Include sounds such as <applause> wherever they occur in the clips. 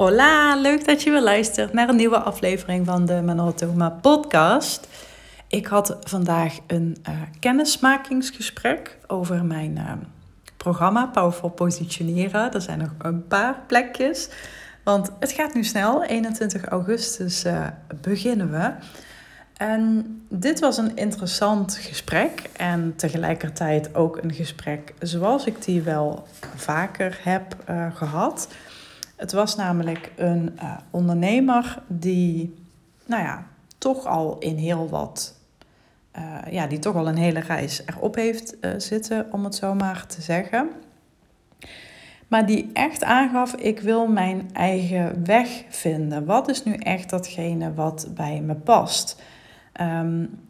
Hola, leuk dat je weer luistert naar een nieuwe aflevering van de Manotoma podcast. Ik had vandaag een uh, kennismakingsgesprek over mijn uh, programma Powerful Positioneren. Er zijn nog een paar plekjes, want het gaat nu snel. 21 augustus uh, beginnen we. En dit was een interessant gesprek en tegelijkertijd ook een gesprek zoals ik die wel vaker heb gehad. Het was namelijk een uh, ondernemer die, nou ja, toch al in heel wat, uh, ja, die toch al een hele reis erop heeft uh, zitten, om het zo maar te zeggen. Maar die echt aangaf, ik wil mijn eigen weg vinden. Wat is nu echt datgene wat bij me past? Um,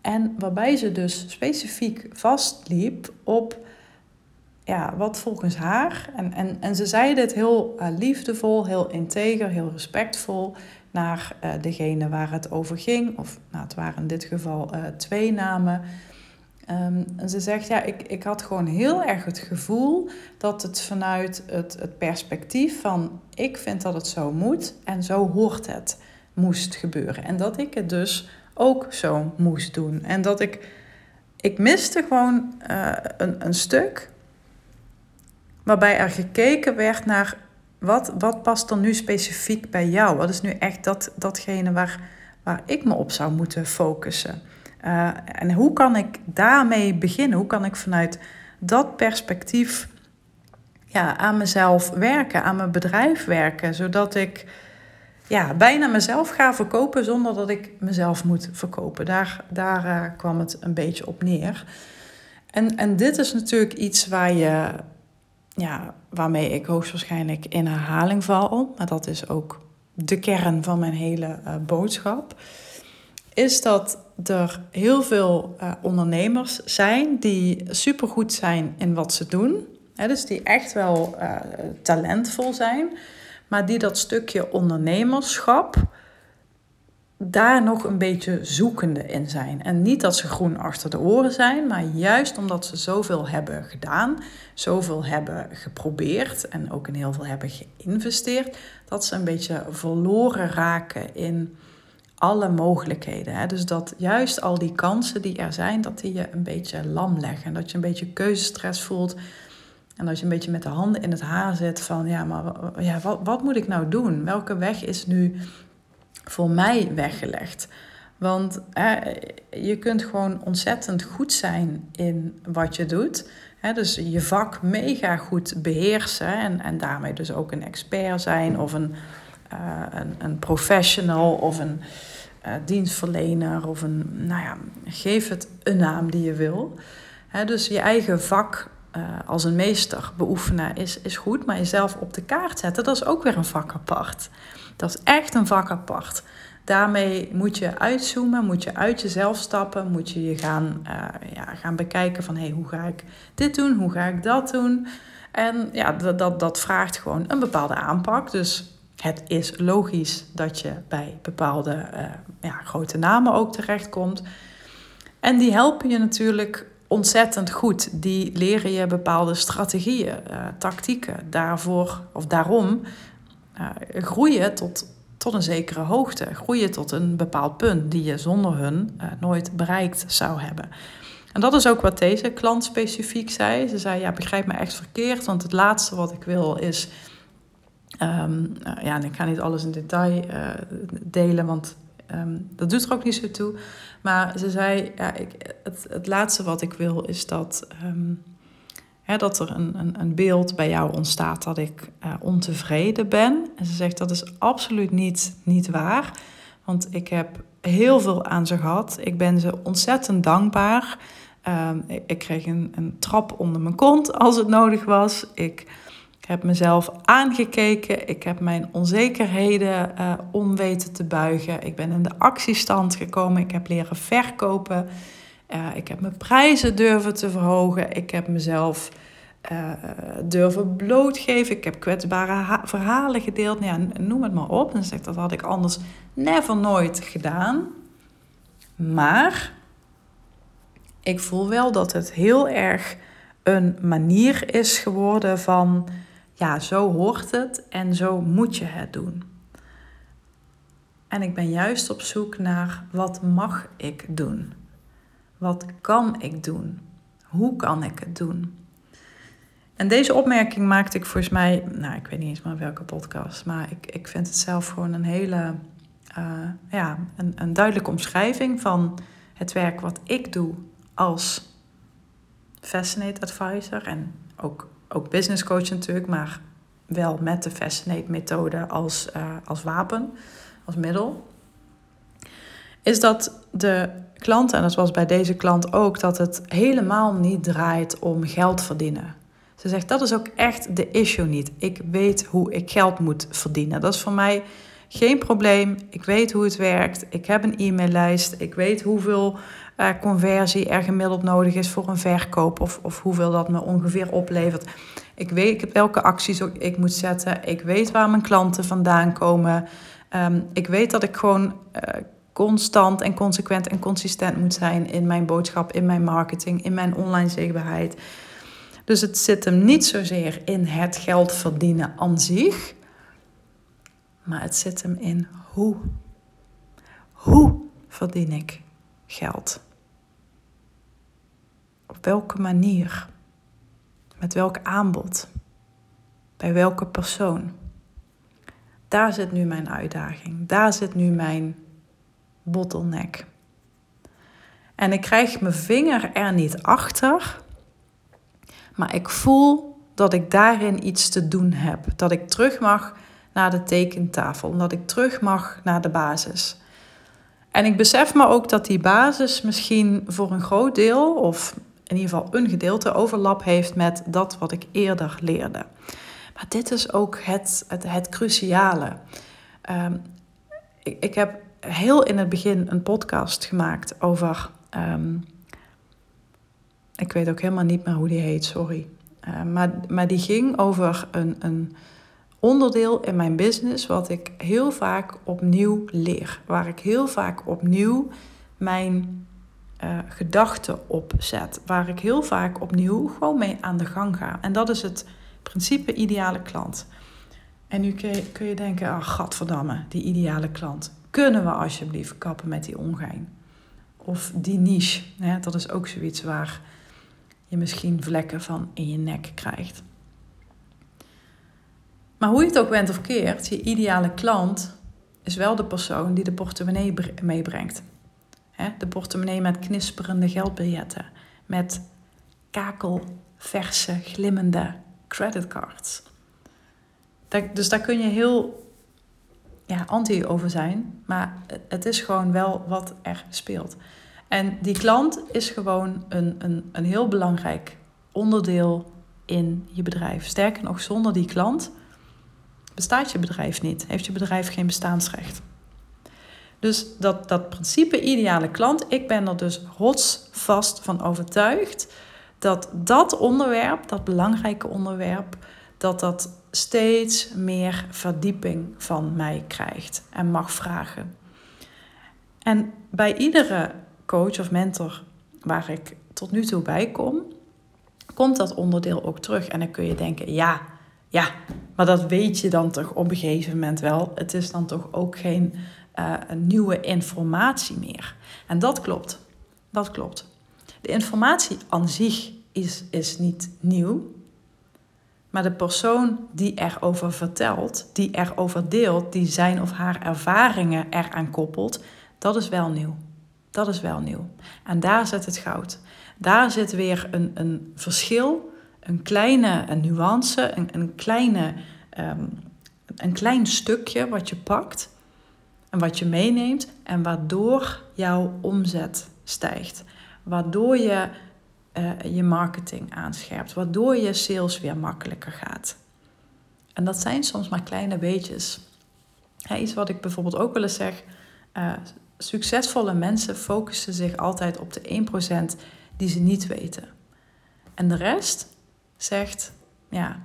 en waarbij ze dus specifiek vastliep op ja, wat volgens haar. En, en, en ze zei dit heel uh, liefdevol, heel integer, heel respectvol naar uh, degene waar het over ging. Of nou, het waren in dit geval uh, twee namen. Um, en ze zegt, ja, ik, ik had gewoon heel erg het gevoel dat het vanuit het, het perspectief van ik vind dat het zo moet en zo hoort het, moest gebeuren. En dat ik het dus ook zo moest doen. En dat ik, ik miste gewoon een, een stuk waarbij er gekeken werd naar wat, wat past er nu specifiek bij jou? Wat is nu echt dat, datgene waar, waar ik me op zou moeten focussen? Uh, en hoe kan ik daarmee beginnen? Hoe kan ik vanuit dat perspectief ja, aan mezelf werken, aan mijn bedrijf werken, zodat ik ja, bijna mezelf ga verkopen zonder dat ik mezelf moet verkopen? Daar, daar uh, kwam het een beetje op neer. En, en dit is natuurlijk iets waar je ja, waarmee ik hoogstwaarschijnlijk in herhaling val, maar dat is ook de kern van mijn hele uh, boodschap, is dat er heel veel uh, ondernemers zijn die supergoed zijn in wat ze doen. Dus die echt wel uh, talentvol zijn, maar die dat stukje ondernemerschap daar nog een beetje zoekende in zijn. En niet dat ze groen achter de oren zijn, maar juist omdat ze zoveel hebben gedaan, zoveel hebben geprobeerd en ook in heel veel hebben geïnvesteerd, dat ze een beetje verloren raken in alle mogelijkheden. Dus dat juist al die kansen die er zijn, dat die je een beetje lam leggen. En dat je een beetje keuzestress voelt. En dat je een beetje met de handen in het haar zit van, ja, maar ja, wat, wat moet ik nou doen? Welke weg is nu voor mij weggelegd. Want hè, je kunt gewoon ontzettend goed zijn in wat je doet. Hè, dus je vak mega goed beheersen en, en daarmee dus ook een expert zijn of een, uh, een, een, professional of een uh, dienstverlener of een, nou ja, geef het een naam die je wil. Hè, dus je eigen vak uh, als een meester beoefenen is, is goed, maar jezelf op de kaart zetten, dat is ook weer een vak apart. Dat is echt een vak apart. Daarmee moet je uitzoomen, moet je uit jezelf stappen, moet je je gaan, uh, ja, gaan bekijken van hey, hoe ga ik dit doen, hoe ga ik dat doen. En ja, dat, dat, dat vraagt gewoon een bepaalde aanpak. Dus het is logisch dat je bij bepaalde uh, ja, grote namen ook terechtkomt. En die helpen je natuurlijk ontzettend goed. Die leren je bepaalde strategieën, uh, tactieken. Daarvoor of daarom groeien tot, tot een zekere hoogte. Groeien tot een bepaald punt die je zonder hun uh, nooit bereikt zou hebben. En dat is ook wat deze klant specifiek zei. Ze zei, ja, begrijp me echt verkeerd, want het laatste wat ik wil is... Um, ja, en ik ga niet alles in detail delen, want um, dat doet er ook niet zo toe. Maar ze zei, ja, ik, het, het laatste wat ik wil is dat... Um, dat er een, een, een, beeld bij jou ontstaat dat ik uh, ontevreden ben. En ze zegt dat is absoluut niet, niet waar. Want ik heb heel veel aan ze gehad. Ik ben ze ontzettend dankbaar. Ik, ik, kreeg een, een trap onder mijn kont als het nodig was. Ik heb mezelf aangekeken. Ik heb mijn onzekerheden uh, om weten te buigen. Ik ben in de actiestand gekomen. Ik heb leren verkopen. Uh, ik heb mijn prijzen durven te verhogen. Ik heb mezelf uh, durven blootgeven. Ik heb kwetsbare verhalen gedeeld. Nou ja, noem het maar op. En zegt dat had ik anders never nooit gedaan. Maar ik voel wel dat het heel erg een manier is geworden van ja, zo hoort het en zo moet je het doen. En ik ben juist op zoek naar wat mag ik doen? Wat kan ik doen? Hoe kan ik het doen? En deze opmerking maakte ik volgens mij, nou ik weet niet eens maar welke podcast, maar ik, ik vind het zelf gewoon een hele, uh, ja, een, een duidelijke omschrijving van het werk wat ik doe als Fascinate Advisor en ook, ook business coach natuurlijk, maar wel met de Fascinate methode als, uh, als wapen, als middel. Is dat de klanten, en dat was bij deze klant ook, dat het helemaal niet draait om geld verdienen. Ze zegt dat is ook echt de issue niet. Ik weet hoe ik geld moet verdienen. Dat is voor mij geen probleem. Ik weet hoe het werkt. Ik heb een e-maillijst. Ik weet hoeveel uh, conversie er gemiddeld nodig is voor een verkoop. Of, of hoeveel dat me ongeveer oplevert. Ik weet welke acties ik moet zetten. Ik weet waar mijn klanten vandaan komen. Um, ik weet dat ik gewoon uh, constant en consequent en consistent moet zijn in mijn boodschap, in mijn marketing, in mijn online zichtbaarheid. Dus het zit hem niet zozeer in het geld verdienen aan zich, maar het zit hem in hoe. Hoe verdien ik geld? Op welke manier? Met welk aanbod? Bij welke persoon? Daar zit nu mijn uitdaging. Daar zit nu mijn bottleneck. En ik krijg mijn vinger er niet achter, maar ik voel dat ik daarin iets te doen heb. Dat ik terug mag naar de tekentafel, dat ik terug mag naar de basis. En ik besef me ook dat die basis misschien voor een groot deel, of in ieder geval een gedeelte, overlap heeft met dat wat ik eerder leerde. Maar dit is ook het, het, cruciale. Um, ik, ik heb heel in het begin een podcast gemaakt over. Um, ik weet ook helemaal niet meer hoe die heet, sorry. Uh, maar, maar die ging over een, een onderdeel in mijn business wat ik heel vaak opnieuw leer. Waar ik heel vaak opnieuw mijn uh, gedachten opzet. Waar ik heel vaak opnieuw gewoon mee aan de gang ga. En dat is het principe ideale klant. En nu kun je, kun je denken, ah, oh, gadverdamme, die ideale klant. Kunnen we alsjeblieft kappen met die ongein? Of die niche, hè? dat is ook zoiets waar je misschien vlekken van in je nek krijgt. Maar hoe je het ook bent of keert, je ideale klant is wel de persoon die de portemonnee meebrengt. De portemonnee met knisperende geldbiljetten, met kakelverse, glimmende creditcards. Dus daar kun je heel ja, anti over zijn, maar het is gewoon wel wat er speelt. En die klant is gewoon een, een, een heel belangrijk onderdeel in je bedrijf. Sterker nog, zonder die klant bestaat je bedrijf niet, heeft je bedrijf geen bestaansrecht. Dus dat, dat principe ideale klant, ik ben er dus rotsvast van overtuigd dat dat onderwerp, dat belangrijke onderwerp, dat dat steeds meer verdieping van mij krijgt en mag vragen. En bij iedere coach of mentor waar ik tot nu toe bij kom, komt dat onderdeel ook terug. En dan kun je denken, ja, ja, maar dat weet je dan toch op een gegeven moment wel. Het is dan toch ook geen uh, nieuwe informatie meer. En dat klopt. Dat klopt. De informatie aan zich is, is niet nieuw. Maar de persoon die erover vertelt, die erover deelt, die zijn of haar ervaringen eraan koppelt, dat is wel nieuw. Dat is wel nieuw. En daar zit het goud. Daar zit weer een, een verschil, een kleine een nuance, een, een, kleine, um, een klein stukje wat je pakt en wat je meeneemt en waardoor jouw omzet stijgt. Waardoor je uh, je marketing aanscherpt, waardoor je sales weer makkelijker gaat. En dat zijn soms maar kleine beetjes. iets wat ik bijvoorbeeld ook wel eens zeg: uh, succesvolle mensen focussen zich altijd op de 1% die ze niet weten. En de rest zegt: ja,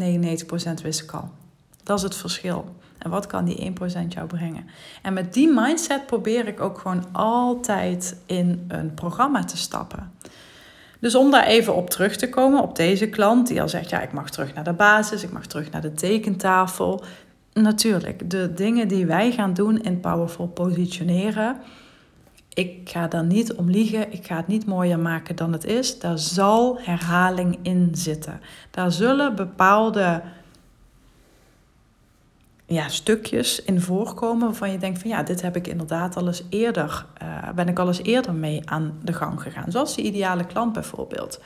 99% wist ik al. Dat is het verschil. En wat kan die 1% jou brengen? En met die mindset probeer ik ook gewoon altijd in een programma te stappen. Dus om daar even op terug te komen, op deze klant die al zegt, ja, ik mag terug naar de basis, ik mag terug naar de tekentafel. Natuurlijk, de dingen die wij gaan doen in Powerful Positioneren, ik ga daar niet om liegen, ik ga het niet mooier maken dan het is. Daar zal herhaling in zitten. Daar zullen bepaalde ja, stukjes in voorkomen waarvan je denkt van ja, dit heb ik inderdaad al eens eerder, uh, ben ik al eerder mee aan de gang gegaan. Zoals de ideale klant bijvoorbeeld.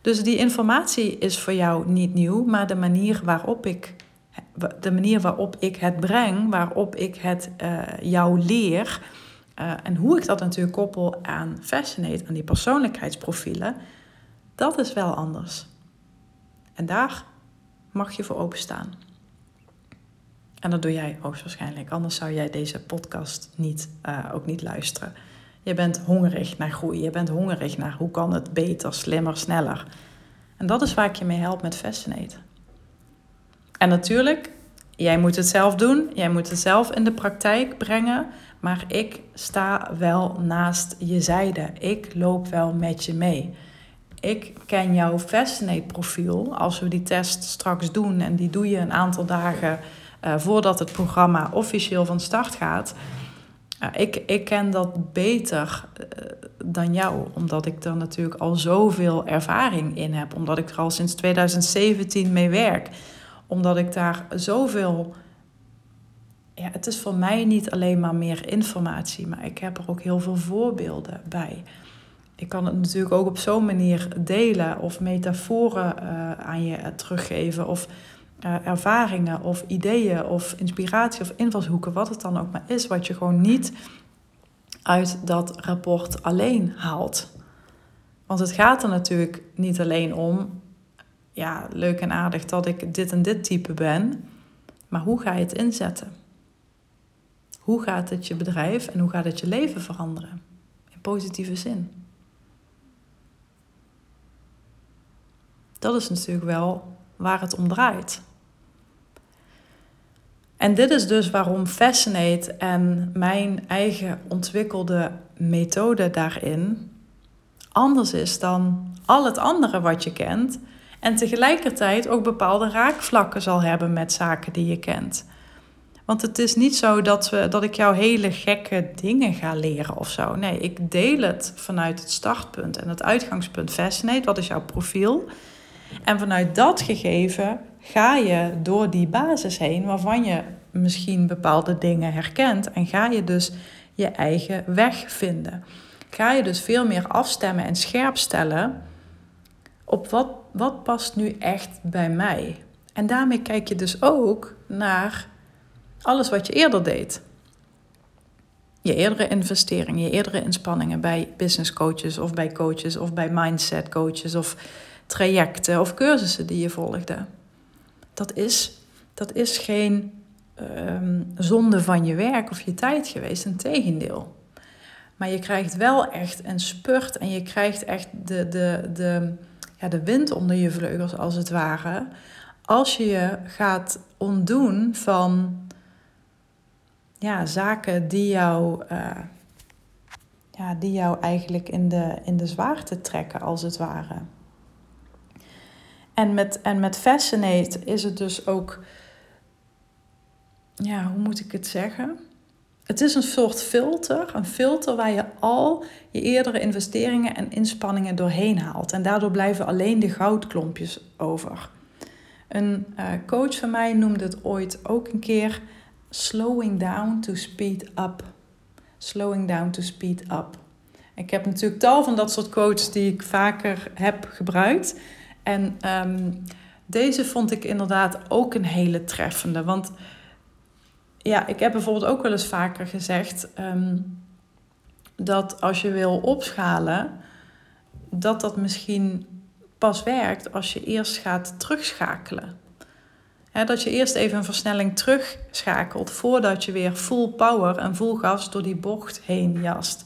Dus die informatie is voor jou niet nieuw, maar de manier waarop ik, de manier waarop ik het breng, waarop ik het uh, jou leer uh, en hoe ik dat natuurlijk koppel aan Fascinate, aan die persoonlijkheidsprofielen, dat is wel anders. En daar mag je voor openstaan. En dat doe jij hoogstwaarschijnlijk. Anders zou jij deze podcast niet, uh, ook niet luisteren. Je bent hongerig naar groei. Je bent hongerig naar hoe kan het beter, slimmer, sneller. En dat is waar ik je mee help met Fascinate. En natuurlijk, jij moet het zelf doen. Jij moet het zelf in de praktijk brengen. Maar ik sta wel naast je zijde. Ik loop wel met je mee. Ik ken jouw Fascinate profiel. Als we die test straks doen en die doe je een aantal dagen uh, voordat het programma officieel van start gaat. Uh, ik, ik ken dat beter uh, dan jou, omdat ik er natuurlijk al zoveel ervaring in heb. Omdat ik er al sinds 2017 mee werk. Omdat ik daar zoveel. Ja, het is voor mij niet alleen maar meer informatie, maar ik heb er ook heel veel voorbeelden bij. Ik kan het natuurlijk ook op zo'n manier delen of metaforen aan je teruggeven. Of uh, ervaringen of ideeën of inspiratie of invalshoeken, wat het dan ook maar is, wat je gewoon niet uit dat rapport alleen haalt. Want het gaat er natuurlijk niet alleen om, ja, leuk en aardig dat ik dit en dit type ben, maar hoe ga je het inzetten? Hoe gaat het je bedrijf en hoe gaat het je leven veranderen? In positieve zin. Dat is natuurlijk wel waar het om draait. En dit is dus waarom Fascinate en mijn eigen ontwikkelde methode daarin anders is dan al het andere wat je kent. En tegelijkertijd ook bepaalde raakvlakken zal hebben met zaken die je kent. Want het is niet zo dat, we, dat ik jou hele gekke dingen ga leren of zo. Nee, ik deel het vanuit het startpunt en het uitgangspunt Fascinate. Wat is jouw profiel? En vanuit dat gegeven ga je door die basis heen waarvan je misschien bepaalde dingen herkent en ga je dus je eigen weg vinden. Ga je dus veel meer afstemmen en scherp stellen op wat, wat past nu echt bij mij. En daarmee kijk je dus ook naar alles wat je eerder deed. Je eerdere investeringen, je eerdere inspanningen bij business coaches of bij coaches of bij mindset coaches of trajecten of cursussen die je volgde. Dat is, dat is geen um, zonde van je werk of je tijd geweest. Integendeel. Maar je krijgt wel echt een spurt en je krijgt echt de, de, de, ja, de wind onder je vleugels als het ware. Als je je gaat ontdoen van ja, zaken die jou, uh, ja, die jou eigenlijk in de, in de zwaarte trekken als het ware. En met, en met Fascinate is het dus ook, ja, hoe moet ik het zeggen? Het is een soort filter, een filter waar je al je eerdere investeringen en inspanningen doorheen haalt. En daardoor blijven alleen de goudklompjes over. Een uh, coach van mij noemde het ooit ook een keer slowing down to speed up. Slowing down to speed up. Ik heb natuurlijk tal van dat soort quotes die ik vaker heb gebruikt. En ehm, deze vond ik inderdaad ook een hele treffende. Want ja, ik heb bijvoorbeeld ook wel eens vaker gezegd um, dat als je wil opschalen, dat dat misschien pas werkt als je eerst gaat terugschakelen. dat je eerst even een versnelling terugschakelt voordat je weer full power en full gas door die bocht heen jast.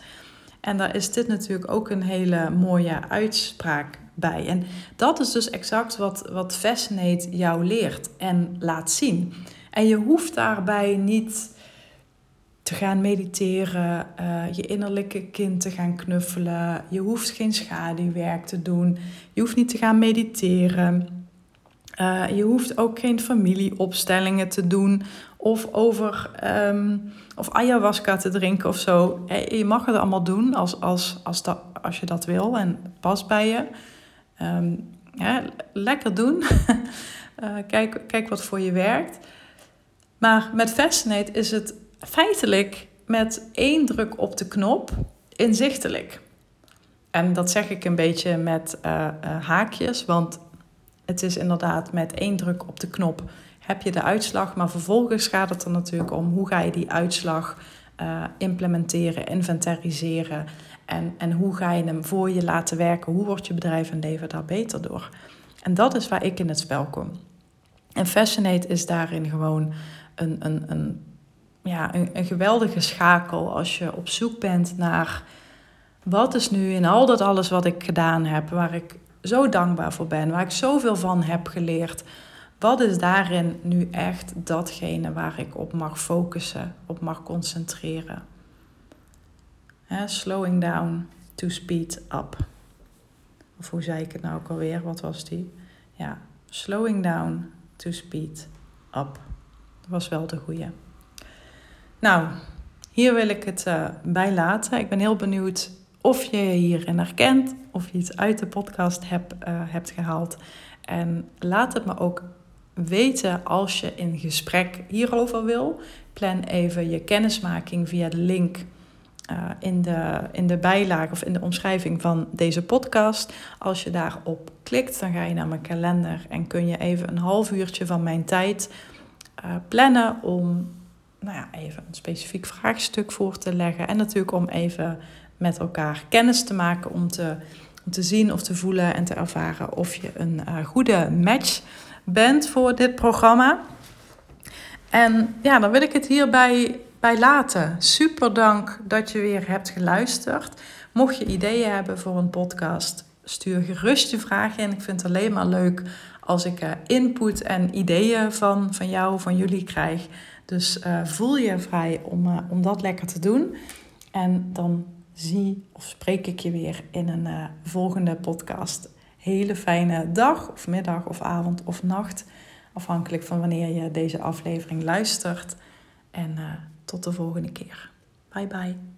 En daar is dit natuurlijk ook een hele mooie uitspraak bij. En dat is dus exact wat, wat Fascinate jou leert en laat zien. En je hoeft daarbij niet te gaan mediteren, uh, je innerlijke kind te gaan knuffelen. Je hoeft geen schaduwwerk te doen. Je hoeft niet te gaan mediteren. Uh, je hoeft ook geen familieopstellingen te doen of over um, of ayahuasca te drinken of zo. Je mag het allemaal doen als, als, als, dat, als je dat wil en past bij je. Um, ja, lekker doen. uh, <laughs> kijk, kijk wat voor je werkt. Maar met Fascinate is het feitelijk met één druk op de knop inzichtelijk. En dat zeg ik een beetje met uh, uh, haakjes, want het is inderdaad met één druk op de knop heb je de uitslag, maar vervolgens gaat het er natuurlijk om hoe ga je die uitslag uh, implementeren, inventariseren en, en hoe ga je hem voor je laten werken, hoe wordt je bedrijf en leven daar beter door. En dat is waar ik in het spel kom. En Fascinate is daarin gewoon een, een, een, ja, een, een geweldige schakel als je op zoek bent naar wat is nu in al dat alles wat ik gedaan heb, waar ik zo dankbaar voor ben, waar ik zoveel van heb geleerd. Wat is daarin nu echt datgene waar ik op mag focussen, op mag concentreren? Slowing down to speed up. Of hoe zei ik het nou ook alweer? Wat was die? Ja, slowing down to speed up. Dat was wel de goede. Nou, hier wil ik het uh, bij laten. Ik ben heel benieuwd of je hierin herkent, of je iets uit de podcast hebt, uh, hebt gehaald. En laat het me ook weten als je in gesprek hierover wil. Plan even je kennismaking via de link uh, in, de, in de bijlage of in de omschrijving van deze podcast. Als je daarop klikt, dan ga je naar mijn kalender en kun je even een half uurtje van mijn tijd uh, plannen om nou ja, even een specifiek vraagstuk voor te leggen. En natuurlijk om even met elkaar kennis te maken, om te, om te zien of te voelen en te ervaren of je een uh, goede match bent voor dit programma. En ja, dan wil ik het hierbij bij laten. Super dank dat je weer hebt geluisterd. Mocht je ideeën hebben voor een podcast, stuur gerust je vragen in. Ik vind het alleen maar leuk als ik uh, input en ideeën van, van jou, van jullie krijg. Dus uh, voel je vrij om, uh, om dat lekker te doen. En dan zie of spreek ik je weer in een volgende podcast hele fijne dag of middag of avond of nacht. Afhankelijk van wanneer je deze aflevering luistert. En tot de volgende keer. Bye bye.